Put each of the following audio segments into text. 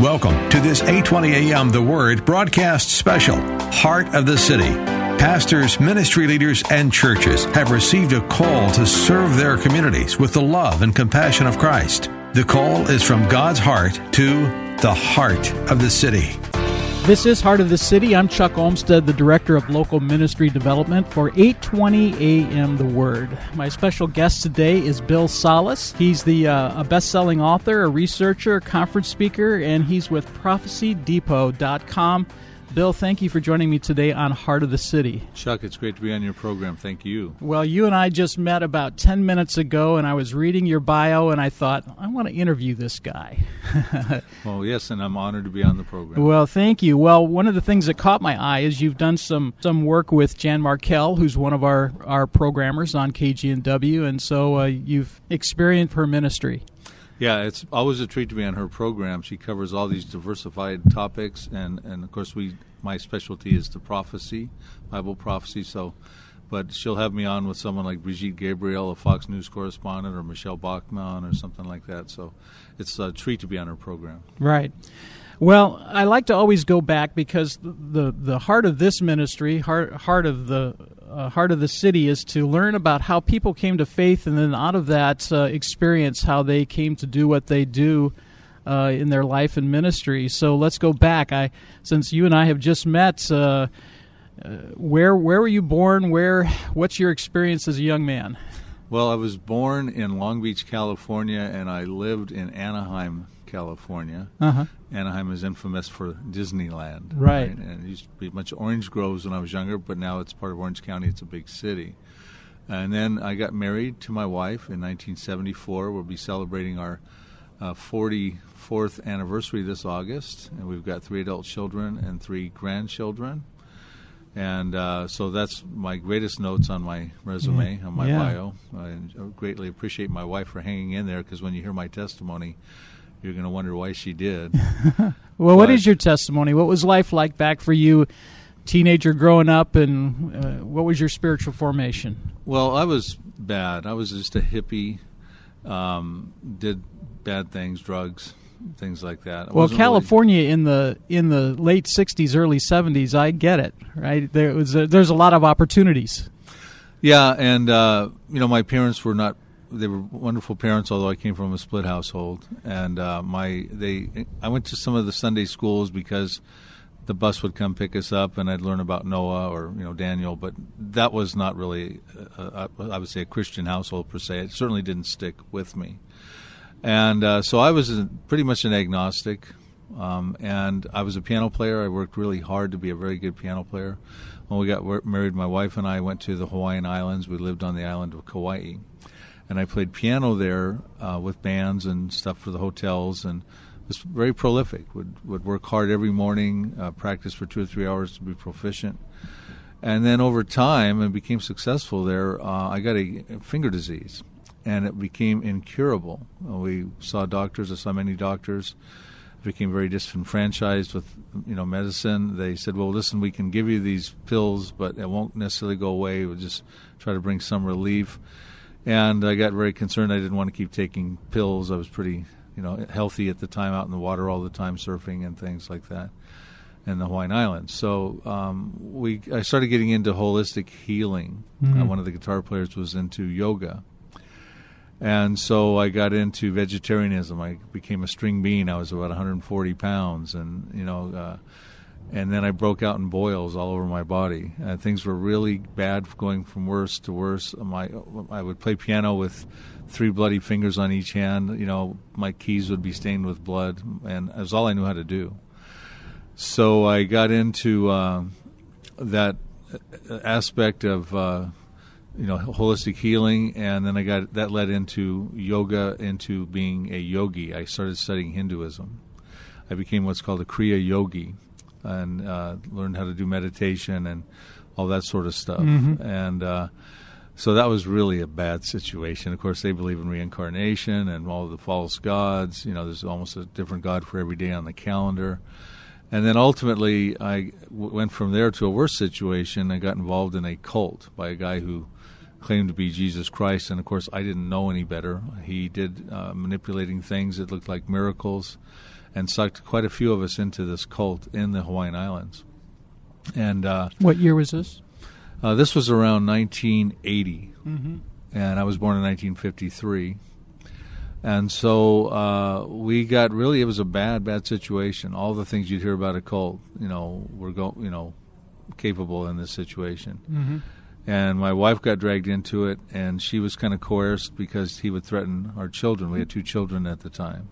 Welcome to this 820 AM The Word broadcast special, Heart of the City. Pastors, ministry leaders, and churches have received a call to serve their communities with the love and compassion of Christ. The call is from God's heart to the heart of the city. This is Heart of the City. I'm Chuck Olmstead, the Director of Local Ministry Development for 820 AM The Word. My special guest today is Bill Salus. He's the uh, a best-selling author, a researcher, a conference speaker, and he's with prophecydepot.com. Bill, thank you for joining me today on Heart of the City. Chuck, it's great to be on your program. Thank you. Well, you and I just met about 10 minutes ago, and I was reading your bio, and I thought, I want to interview this guy. well, yes, and I'm honored to be on the program. Well, thank you. Well, one of the things that caught my eye is you've done some, some work with Jan Markell, who's one of our, our programmers on KGNW, and so uh, you've experienced her ministry. Yeah, it's always a treat to be on her program. She covers all these diversified topics, and, and of course, we my specialty is the prophecy, Bible prophecy. So, but she'll have me on with someone like Brigitte Gabriel, a Fox News correspondent, or Michelle Bachmann, or something like that. So, it's a treat to be on her program. Right. Well, I like to always go back because the the, the heart of this ministry, heart heart of the uh, heart of the city, is to learn about how people came to faith, and then out of that uh, experience, how they came to do what they do. Uh, in their life and ministry. So let's go back. I, since you and I have just met, uh, uh, where where were you born? Where what's your experience as a young man? Well, I was born in Long Beach, California, and I lived in Anaheim, California. Uh-huh. Anaheim is infamous for Disneyland. Right. right. And it used to be a bunch of orange groves when I was younger, but now it's part of Orange County. It's a big city. And then I got married to my wife in 1974. We'll be celebrating our uh, 44th anniversary this August, and we've got three adult children and three grandchildren. And uh, so that's my greatest notes on my resume, on my Yeah. bio. I greatly appreciate my wife for hanging in there because when you hear my testimony, you're going to wonder why she did. Well, what But- is your testimony? What was life like back for you, teenager growing up, and uh, what was your spiritual formation? Well, I was bad. I was just a hippie. Um, did bad things, drugs, things like that. I Well, wasn't really- California in the in the late '60s, early '70s, I get it. Right there was a, there's a lot of opportunities. yeah, and uh, you know, my parents were not. They were wonderful parents, although I came from a split household. And uh, my they, I went to some of the Sunday schools because the bus would come pick us up, and I'd learn about Noah or you know Daniel. But that was not really, uh, I would say, a Christian household per se. It certainly didn't stick with me. And uh, so I was a, pretty much an agnostic. Um, and I was a piano player. I worked really hard to be a very good piano player. When we got married, my wife and I went to the Hawaiian Islands. We lived on the island of Kauai. And I played piano there uh, with bands and stuff for the hotels and was very prolific. Would, would work hard every morning, uh, practice for two or three hours to be proficient. And then over time, and became successful there, uh, I got a finger disease and it became incurable. Uh, we saw doctors. I saw many doctors. Became very disenfranchised with you know medicine. They said, "Well, listen, we can give you these pills, but it won't necessarily go away. We'll just try to bring some relief." And I got very concerned. I didn't want to keep taking pills. I was pretty you know healthy at the time, out in the water all the time, surfing and things like that in the Hawaiian Islands. So um, we I started getting into holistic healing. Uh, one of the guitar players was into yoga. And so I got into vegetarianism. I became a string bean. I was about 140 pounds, and you know, uh, and then I broke out in boils all over my body. Uh, things were really bad, going from worse to worse. My I would play piano with three bloody fingers on each hand. You know, my keys would be stained with blood, and it was all I knew how to do. So I got into uh, that aspect of uh, you know holistic healing, and then I got that led into yoga, into being a yogi. I started studying Hinduism. I became what's called a Kriya yogi, and uh, learned how to do meditation and all that sort of stuff. Mhm. And uh, so that was really a bad situation. Of course, they believe in reincarnation and all the false gods. You know, there's almost a different god for every day on the calendar. And then ultimately, I w- went from there to a worse situation. I got involved in a cult by a guy who claimed to be Jesus Christ, and of course, I didn't know any better. He did uh, manipulating things that looked like miracles, and sucked quite a few of us into this cult in the Hawaiian Islands. And uh, What year was this? uh, this was around 1980 Mm-hmm. and I was born in 1953. And so uh, we got really it was a bad, bad situation. All the things you'd hear about a cult, you know, were go, you know, capable in this situation. Mm-hmm. And my wife got dragged into it, and she was kind of coerced because he would threaten our children. We had two children at the time,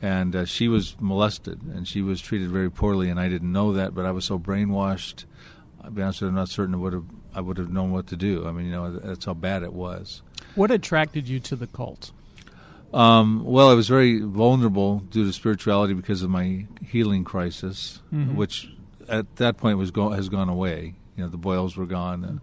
and uh, she was molested, and she was treated very poorly. And I didn't know that, but I was so brainwashed. I'll be honest, with you, I'm not certain I would have I would have known what to do. I mean, you know, that's how bad it was. What attracted you to the cult? Um, well, I was very vulnerable due to spirituality because of my healing crisis, Mhm. which at that point was go- has gone away. You know, the boils were gone. Uh,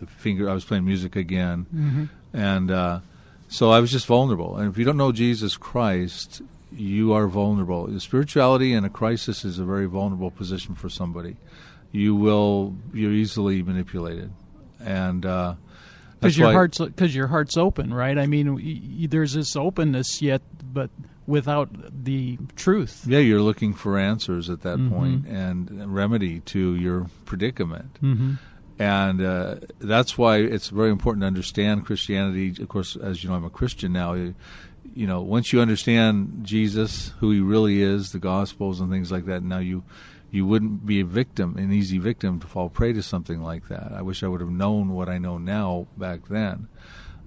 the finger, I was playing music again, Mm-hmm. and uh, so I was just vulnerable. And if you don't know Jesus Christ, you are vulnerable. Spirituality in a crisis is a very vulnerable position for somebody. You will you're easily manipulated, and uh, Because that's your why- heart's because your heart's open, right? I mean, y- there's this openness yet, but without the truth. Yeah, you're looking for answers at that Mhm. point and remedy to your predicament. Mm-hmm. And uh, that's why it's very important to understand Christianity. Of course, as you know, I'm a Christian now. You, know, once you understand Jesus, who he really is, the Gospels and things like that, now you you wouldn't be a victim, an easy victim to fall prey to something like that. I wish I would have known what I know now back then.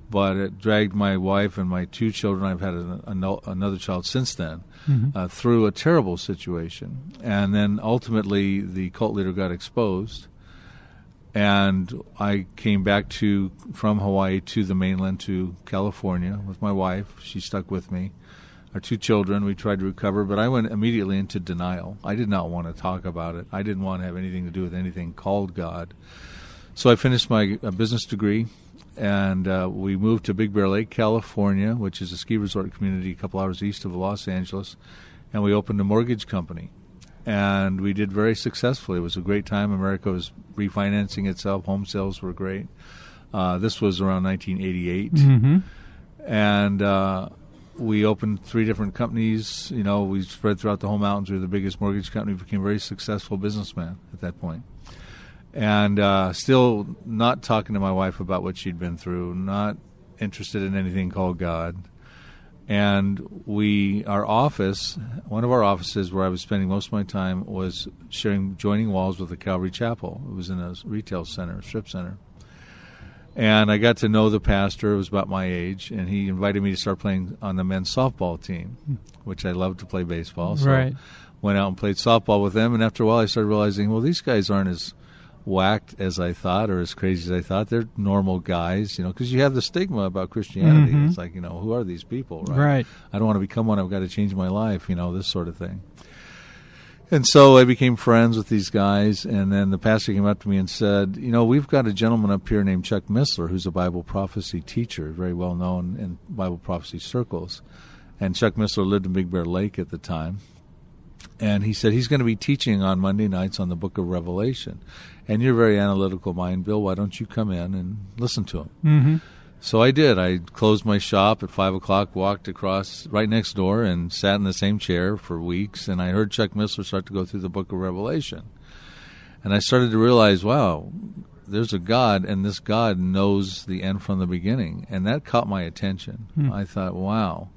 But it dragged my wife and my two children. I've had an, an, another child since then Mhm. uh, through a terrible situation. And then ultimately, the cult leader got exposed, and I came back to from Hawaii to the mainland to California with my wife. She stuck with me. Our two children, we tried to recover, but I went immediately into denial. I did not want to talk about it. I didn't want to have anything to do with anything called God. So I finished my uh, business degree, and uh, we moved to Big Bear Lake, California, which is a ski resort community a couple hours east of Los Angeles, and we opened a mortgage company. And we did very successfully. It was a great time. America was refinancing itself. Home sales were great. Uh, this was around 1988, Mm-hmm. and uh, we opened three different companies. You know, we spread throughout the whole mountains. We were the biggest mortgage company. Became a very successful businessman at that point. point and uh, still not talking to my wife about what she'd been through, not interested in anything called God. And we, our office, one of our offices where I was spending most of my time was sharing joining walls with the Calvary Chapel. It was in a retail center, strip center. And I got to know the pastor. It was about my age, and he invited me to start playing on the men's softball team, which I love to play baseball. So Right. went out and played softball with them. And after a while, I started realizing, well, these guys aren't as whacked as I thought or as crazy as I thought. They're normal guys, you know, because you have the stigma about Christianity. Mhm. It's like, you know, who are these people, right? Right. I don't want to become one. I've got to change my life, you know, this sort of thing. And so I became friends with these guys, and then the pastor came up to me and said, "You know, we've got a gentleman up here named Chuck Missler, who's a Bible prophecy teacher, very well known in Bible prophecy circles." And Chuck Missler lived in Big Bear Lake at the time, and he said he's going to be teaching on Monday nights on the Book of Revelation. And you're very analytical mind, Bill. Why don't you come in and listen to him? Mm-hmm. So I did. I closed my shop at five o'clock, walked across right next door, and sat in the same chair for weeks. And I heard Chuck Missler start to go through the Book of Revelation, and I started to realize, wow, there's a God, and this God knows the end from the beginning, and that caught my attention. Hmm. I thought, wow.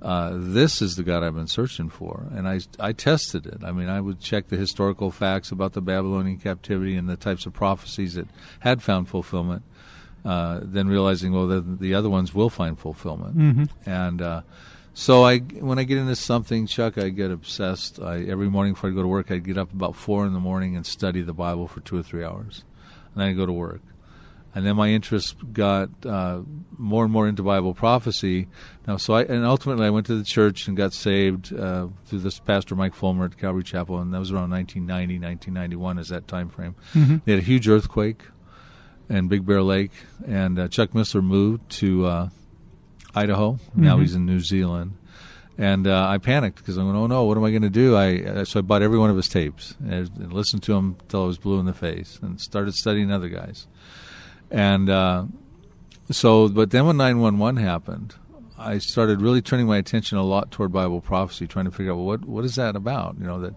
Uh, this is the God I've been searching for, and I I tested it. I mean, I would check the historical facts about the Babylonian captivity and the types of prophecies that had found fulfillment, uh, then realizing, well, the, the other ones will find fulfillment. Mm-hmm. And uh, so I, when I get into something, Chuck, I get obsessed. I, every morning before I go to work, I'd get up about four in the morning and study the Bible for two or three hours, and then I'd go to work. And then my interest got uh, more and more into Bible prophecy. Now, so I and ultimately I went to the church and got saved uh, through this pastor Mike Fulmer at Calvary Chapel, and that was around 1990, 1991 is that time frame. Mm-hmm. They had a huge earthquake in Big Bear Lake, and uh, Chuck Missler moved to uh, Idaho. Mm-hmm. Now he's in New Zealand. And uh, I panicked because I went, "Oh no, what am I going to do?" I uh, so I bought every one of his tapes and listened to him until I was blue in the face, and started studying other guys. And uh, so, but then when 911 happened, I started really turning my attention a lot toward Bible prophecy, trying to figure out well, what what is that about? You know that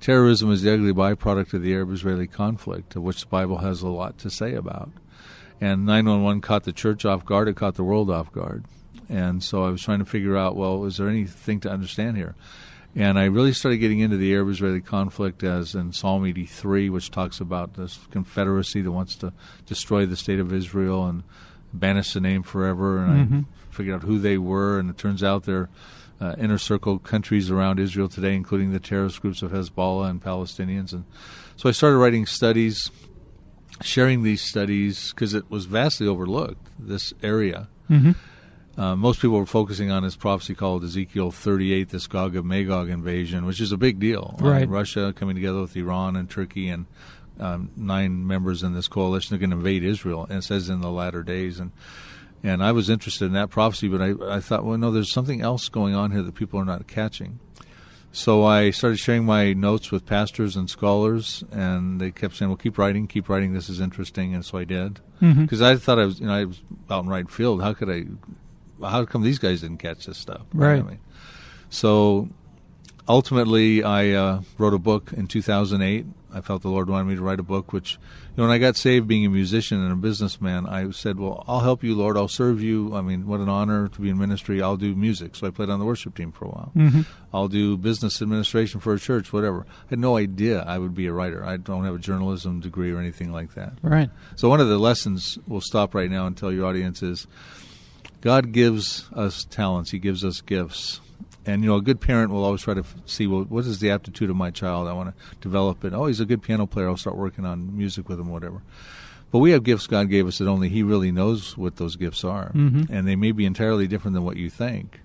terrorism is the ugly byproduct of the Arab-Israeli conflict, of which the Bible has a lot to say about. And 911 caught the church off guard; it caught the world off guard. And so I was trying to figure out, well, is there anything to understand here? And I really started getting into the Arab-Israeli conflict as in Psalm 83, which talks about this confederacy that wants to destroy the state of Israel and banish the name forever. And mm-hmm. I figured out who they were, and it turns out they're uh, inner circle countries around Israel today, including the terrorist groups of Hezbollah and Palestinians. And so I started writing studies, sharing these studies because it was vastly overlooked, this area. Mm-hmm. Uh, most people were focusing on this prophecy called Ezekiel 38, this Gog of Magog invasion, which is a big deal. Right. Russia coming together with Iran and Turkey and um, nine members in this coalition are going to invade Israel, and it says in the latter days. And and I was interested in that prophecy, but I, I thought, well, no, there's something else going on here that people are not catching. So I started sharing my notes with pastors and scholars, and they kept saying, "Well, keep writing, keep writing. This is interesting." And so I did, because mm-hmm. I thought I was, you know, I was out in right field. How could I how come these guys didn't catch this stuff? Right. I mean, so ultimately, I uh, wrote a book in 2008. I felt the Lord wanted me to write a book, which, you know, when I got saved being a musician and a businessman, I said, Well, I'll help you, Lord. I'll serve you. I mean, what an honor to be in ministry. I'll do music. So I played on the worship team for a while. Mm-hmm. I'll do business administration for a church, whatever. I had no idea I would be a writer. I don't have a journalism degree or anything like that. Right. So one of the lessons we'll stop right now and tell your audience is God gives us talents. He gives us gifts. And, you know, a good parent will always try to see, well, what is the aptitude of my child? I want to develop it. Oh, he's a good piano player. I'll start working on music with him, whatever. But we have gifts God gave us that only He really knows what those gifts are. Mm-hmm. And they may be entirely different than what you think.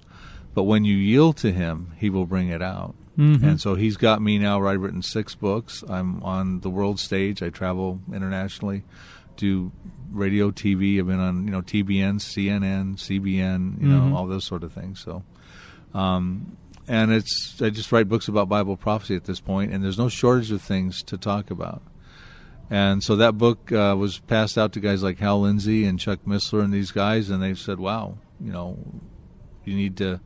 But when you yield to Him, He will bring it out. Mm-hmm. And so He's got me now. I've written six books. I'm on the world stage. I travel internationally, do radio, TV. I've been on you know TBN, CNN, CBN, you know mm-hmm. all those sort of things. So, um, and it's I just write books about Bible prophecy at this point, and there's no shortage of things to talk about. And so that book uh, was passed out to guys like Hal Lindsey and Chuck Missler and these guys, and they said, "Wow, you know, you need to."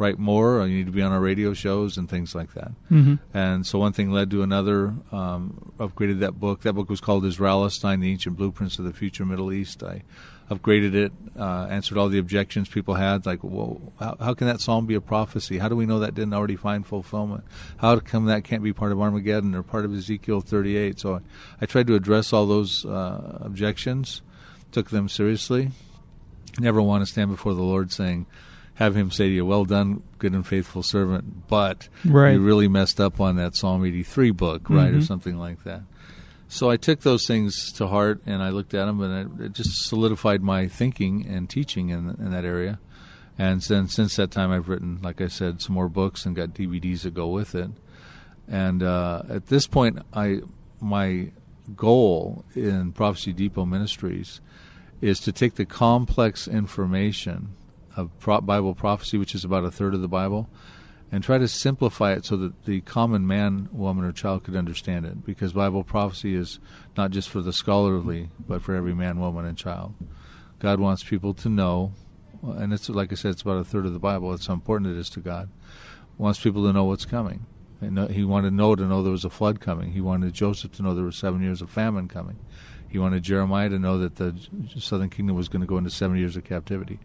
Write more, or you need to be on our radio shows and things like that. Mm-hmm. And so one thing led to another. Um, upgraded that book. That book was called Israelistine: The Ancient Blueprints of the Future Middle East. I upgraded it, uh, answered all the objections people had, like, well, how, how, can that psalm be a prophecy? How do we know that didn't already find fulfillment? How come that can't be part of Armageddon or part of Ezekiel 38? So I, I tried to address all those uh, objections, took them seriously. Never want to stand before the Lord saying, have him say to you, "Well done, good and faithful servant," but right. you really messed up on that Psalm 83 book, right, mm-hmm. or something like that. So I took those things to heart, and I looked at them, and it, it just solidified my thinking and teaching in, in that area. And then since that time, I've written, like I said, some more books and got DVDs that go with it. And uh, at this point, I my goal in Prophecy Depot Ministries is to take the complex information of pro- Bible prophecy, which is about a third of the Bible, and try to simplify it so that the common man, woman, or child could understand it. Because Bible prophecy is not just for the scholarly, but for every man, woman, and child. God wants people to know, and it's like I said, it's about a third of the Bible. It's how important it is to God. Wants people to know what's coming. And uh, he wanted Noah to know there was a flood coming. He wanted Joseph to know there were seven years of famine coming. He wanted Jeremiah to know that the southern kingdom was going to go into seven years of captivity.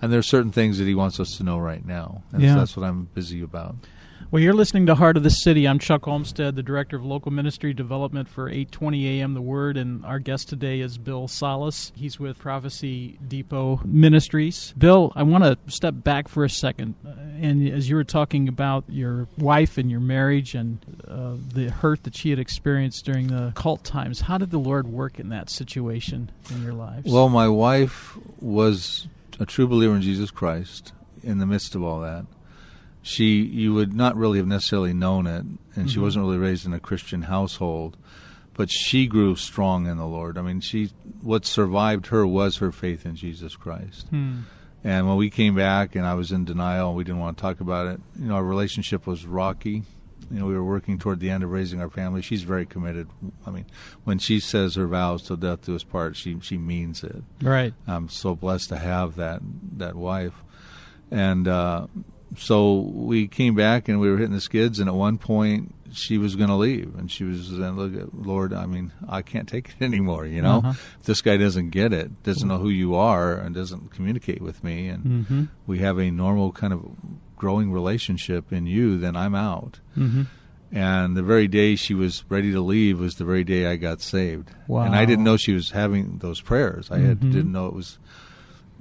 And there are certain things that he wants us to know right now. And yeah. so that's what I'm busy about. Well, you're listening to Heart of the City. I'm Chuck Olmstead, the Director of Local Ministry Development for 820 AM The Word, and our guest today is Bill Salus. He's with Prophecy Depot Ministries. Bill, I want to step back for a second. Uh, and as you were talking about your wife and your marriage and uh, the hurt that she had experienced during the cult times, how did the Lord work in that situation in your lives? Well, my wife was a true believer in Jesus Christ in the midst of all that. She, you would not really have necessarily known it, and mm-hmm. she wasn't really raised in a Christian household, but she grew strong in the Lord. I mean, she, what survived her was her faith in Jesus Christ. Hmm. And when we came back and I was in denial, we didn't want to talk about it. You know, our relationship was rocky. You know, we were working toward the end of raising our family. She's very committed. I mean, when she says her vows till death do us part, she she means it. Right. I'm so blessed to have that that wife, and uh, so we came back and we were hitting the skids. And at one point, she was going to leave, and she was then look at Lord. I mean, I can't take it anymore. You know, uh-huh. this guy doesn't get it, doesn't know who you are, and doesn't communicate with me, and mm-hmm. we have a normal kind of growing relationship in you, then I'm out. Mm-hmm. And the very day she was ready to leave was the very day I got saved. Wow. And I didn't know she was having those prayers. I had, mm-hmm. didn't know it was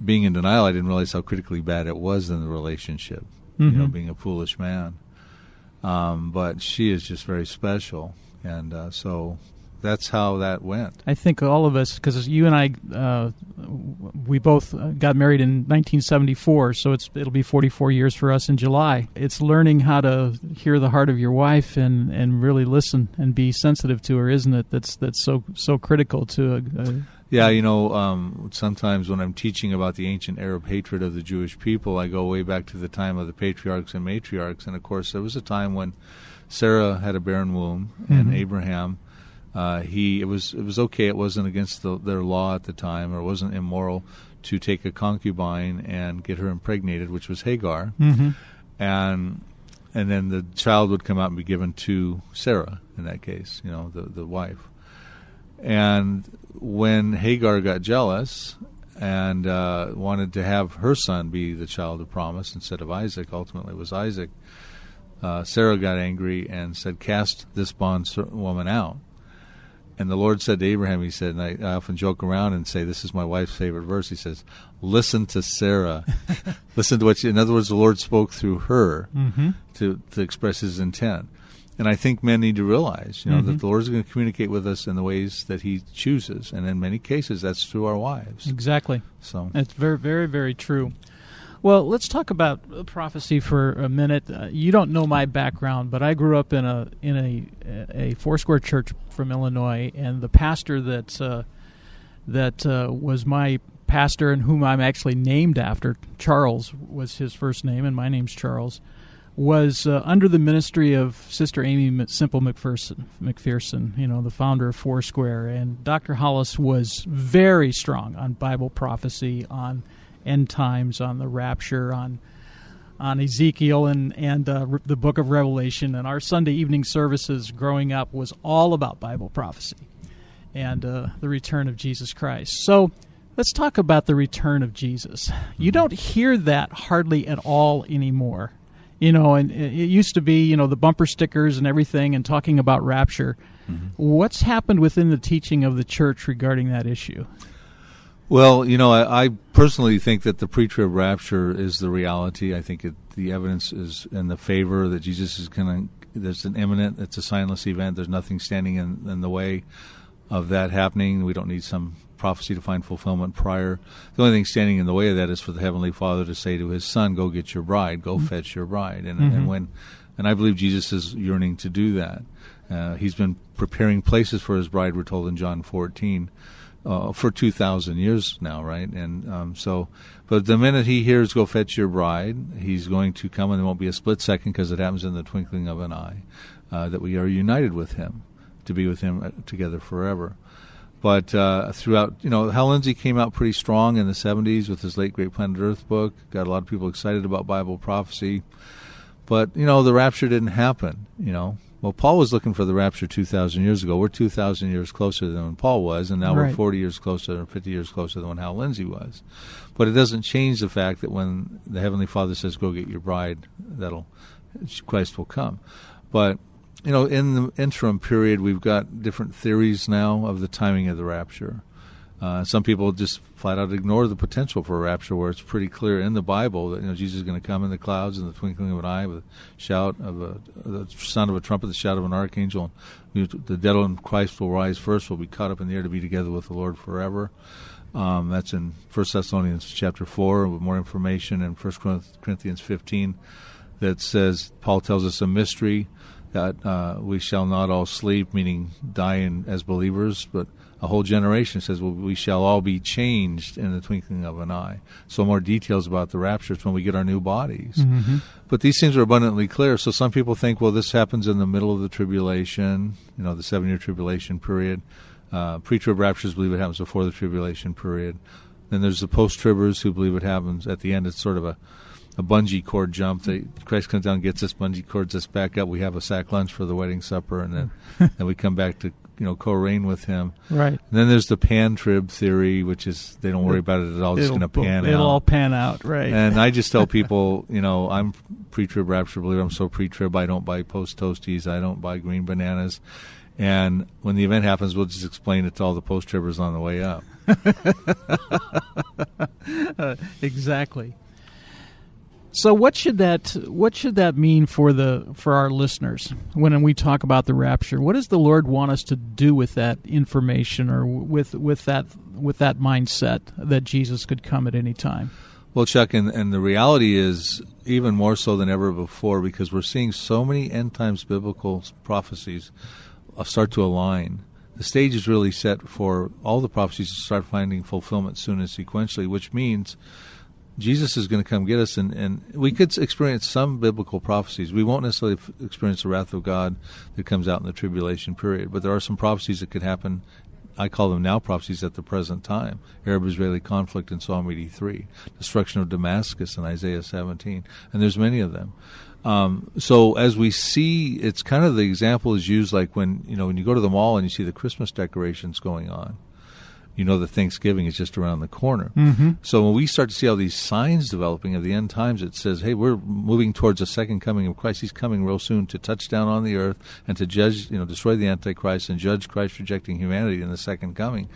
being in denial. I didn't realize how critically bad it was in the relationship. You know, being a foolish man. Um, but she is just very special, and uh, so that's how that went. I think all of us, because you and I, uh, we both uh, got married in 1974, so it's it'll be 44 years for us in July. It's learning how to hear the heart of your wife and, and really listen and be sensitive to her, isn't it? That's that's so so critical to a, a yeah, you know, um, sometimes when I'm teaching about the ancient Arab hatred of the Jewish people, I go way back to the time of the patriarchs and matriarchs. And of course, there was a time when Sarah had a barren womb, mm-hmm. and Abraham, uh, he it was it was okay. It wasn't against the, their law at the time, or it wasn't immoral to take a concubine and get her impregnated, which was Hagar, mm-hmm. and and then the child would come out and be given to Sarah in that case, you know, the the wife. And when Hagar got jealous and uh, wanted to have her son be the child of promise instead of Isaac, ultimately it was Isaac, uh, Sarah got angry and said, Cast this bondwoman out. And the Lord said to Abraham, He said, and I, I, often joke around and say, This is my wife's favorite verse. He says, Listen to Sarah. Listen to what she, in other words, the Lord spoke through her mm-hmm. to, to express his intent. And I think men need to realize, you know, mm-hmm. that the Lord is going to communicate with us in the ways that He chooses, and in many cases, that's through our wives. Exactly. So it's very, very, very true. Well, let's talk about prophecy for a minute. Uh, you don't know my background, but I grew up in a in a a Foursquare church from Illinois, and the pastor that uh, that uh, was my pastor and whom I'm actually named after, Charles was his first name, and my name's Charles was uh, under the ministry of Sister Aimee Semple McPherson, McPherson, you know, the founder of Foursquare. And Dr. Hollis was very strong on Bible prophecy, on end times, on the rapture, on on Ezekiel and and uh, the Book of Revelation. And our Sunday evening services growing up was all about Bible prophecy and uh, the return of Jesus Christ. So. Let's talk about the return of Jesus. You don't hear that hardly at all anymore you know, and it used to be, you know, the bumper stickers and everything and talking about rapture. Mm-hmm. What's happened within the teaching of the church regarding that issue? Well, you know, I, I personally think that the pre-trib rapture is the reality. I think it, the evidence is in the favor that Jesus is going to. There's an imminent. It's a signless event. There's nothing standing in, in the way of that happening. We don't need some prophecy to find fulfillment prior. The only thing standing in the way of that is for the Heavenly Father to say to His Son, "Go get your bride. Go mm-hmm. fetch your bride." And, mm-hmm. and when, and I believe Jesus is yearning to do that. Uh, he's been preparing places for His bride. We're told in John 14. Uh, for 2,000 years now, right? And um, so, but the minute he hears, go fetch your bride, he's going to come, and there won't be a split second because it happens in the twinkling of an eye uh, that we are united with him to be with him uh, together forever. But uh, throughout, you know, Hal Lindsey came out pretty strong in the 70s with his late Great Planet Earth book. Got a lot of people excited about Bible prophecy. But, you know, the rapture didn't happen, you know. Well, Paul was looking for the rapture 2,000 years ago. We're 2,000 years closer than when Paul was, and now right. we're 40 years closer or 50 years closer than when Hal Lindsey was. But it doesn't change the fact that when the Heavenly Father says, go get your bride, that'll, Christ will come. But you know, in the interim period, we've got different theories now of the timing of the rapture. Uh, some people just flat out ignore the potential for a rapture, where it's pretty clear in the Bible that you know Jesus is going to come in the clouds in the twinkling of an eye, with a shout of a the sound of a trumpet, the shout of an archangel. And the dead in Christ will rise first; will be caught up in the air to be together with the Lord forever. Um, that's in First Thessalonians chapter four. With more information in First Corinthians fifteen, that says Paul tells us a mystery that uh, we shall not all sleep, meaning die in, as believers, but a whole generation says, well, we shall all be changed in the twinkling of an eye. So more details about the rapture is when we get our new bodies. Mm-hmm. But these things are abundantly clear. So some people think, well, this happens in the middle of the tribulation, you know, the seven year tribulation period. Uh, pre-trib raptures believe it happens before the tribulation period. Then there's the post-tribbers who believe it happens at the end. It's sort of a a bungee cord jump. They, Christ comes down, gets us bungee cords us back up. We have a sack lunch for the wedding supper, and then then we come back to you know co-reign with him. Right. And then there's the pan trib theory, which is they don't worry about it at all. It's going to pan it'll out. all pan out, right? And I just tell people, you know, I'm pre-trib rapture believer. I'm so pre-trib. I don't buy post toasties. I don't buy green bananas. And when the event happens, we'll just explain it to all the post tribbers on the way up. uh, exactly. So what should that what should that mean for the for our listeners when we talk about the rapture? What does the Lord want us to do with that information or with with that with that mindset that Jesus could come at any time? Well, Chuck, and, and the reality is even more so than ever before because we're seeing so many end times biblical prophecies uh, start to align. The stage is really set for all the prophecies to start finding fulfillment soon and sequentially, which means Jesus is going to come get us, and, and we could experience some biblical prophecies. We won't necessarily experience the wrath of God that comes out in the tribulation period, but there are some prophecies that could happen. I call them now prophecies at the present time. Arab-Israeli conflict in Psalm 83, destruction of Damascus in Isaiah 17, and there's many of them. Um, so as we see, it's kind of the example is used like when you know when you go to the mall and you see the Christmas decorations going on you know that Thanksgiving is just around the corner. Mm-hmm. So when we start to see all these signs developing of the end times, it says, "Hey, we're moving towards the second coming of Christ. He's coming real soon to touch down on the earth and to judge, you know, destroy the Antichrist and judge Christ rejecting humanity in the second coming."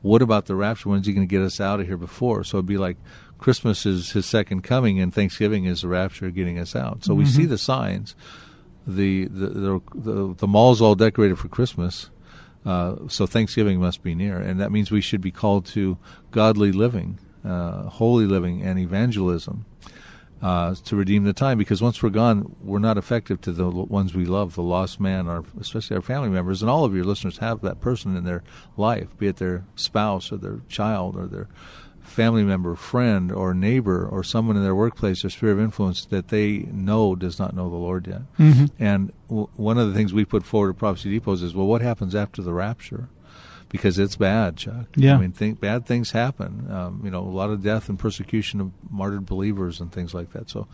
What about the rapture? When's he going to get us out of here before? So it'd be like Christmas is his second coming, and Thanksgiving is the rapture getting us out. So mm-hmm. we see the signs. The the, the the the mall's all decorated for Christmas uh, so Thanksgiving must be near, and that means we should be called to godly living, uh, holy living, and evangelism uh, to redeem the time. Because once we're gone, we're not effective to the ones we love, the lost man, our, especially our family members. And all of your listeners have that person in their life, be it their spouse or their child or their family member, friend, or neighbor, or someone in their workplace or sphere of influence that they know does not know the Lord yet. Mm-hmm. And w- one of the things we put forward at Prophecy Depots is, well, what happens after the rapture? Because it's bad, Chuck. Yeah. I mean, think, bad things happen. Um, you know, a lot of death and persecution of martyred believers and things like that. So,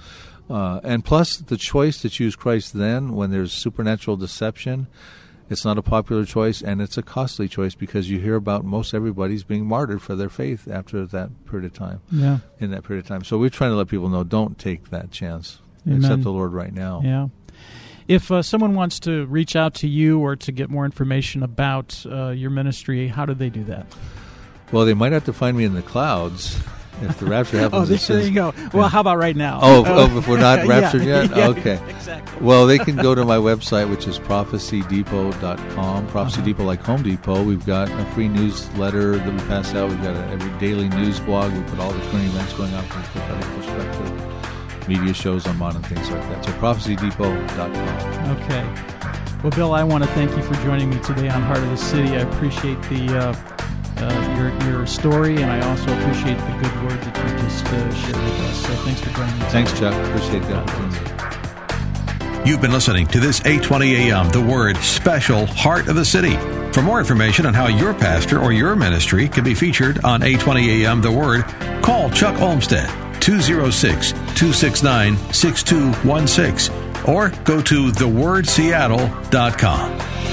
uh, and plus the choice to choose Christ then, when there's supernatural deception it's not a popular choice, and it's a costly choice because you hear about most everybody's being martyred for their faith after that period of time. Yeah. In that period of time, so we're trying to let people know don't take that chance. Amen. Accept the Lord right now. Yeah. If uh, someone wants to reach out to you or to get more information about uh, your ministry, how do they do that? Well, they might have to find me in the clouds if the rapture happens. oh, there you go. Well, yeah. how about right now? Oh, oh if we're not raptured yeah, yet? Yeah, okay. Exactly. Well, they can go to my website, which is prophecydepot.com. Prophecy uh-huh. Depot, like Home Depot. We've got a free newsletter that we pass out. We've got a every daily news blog. We put all the current events going on from a prophetic perspective, media shows on, and things like that. So prophecydepot.com. Okay. Well, Bill, I want to thank you for joining me today on Heart of the City. I appreciate the. Uh, uh, your your story, and I also appreciate the good word that you just uh, shared with us. So thanks for joining us. Thanks, Chuck. Appreciate the opportunity. You've been listening to this 820 AM, The Word Special Heart of the City. For more information on how your pastor or your ministry can be featured on 820 AM The Word, call Chuck Olmstead 206 269 6216 or go to thewordseattle.com.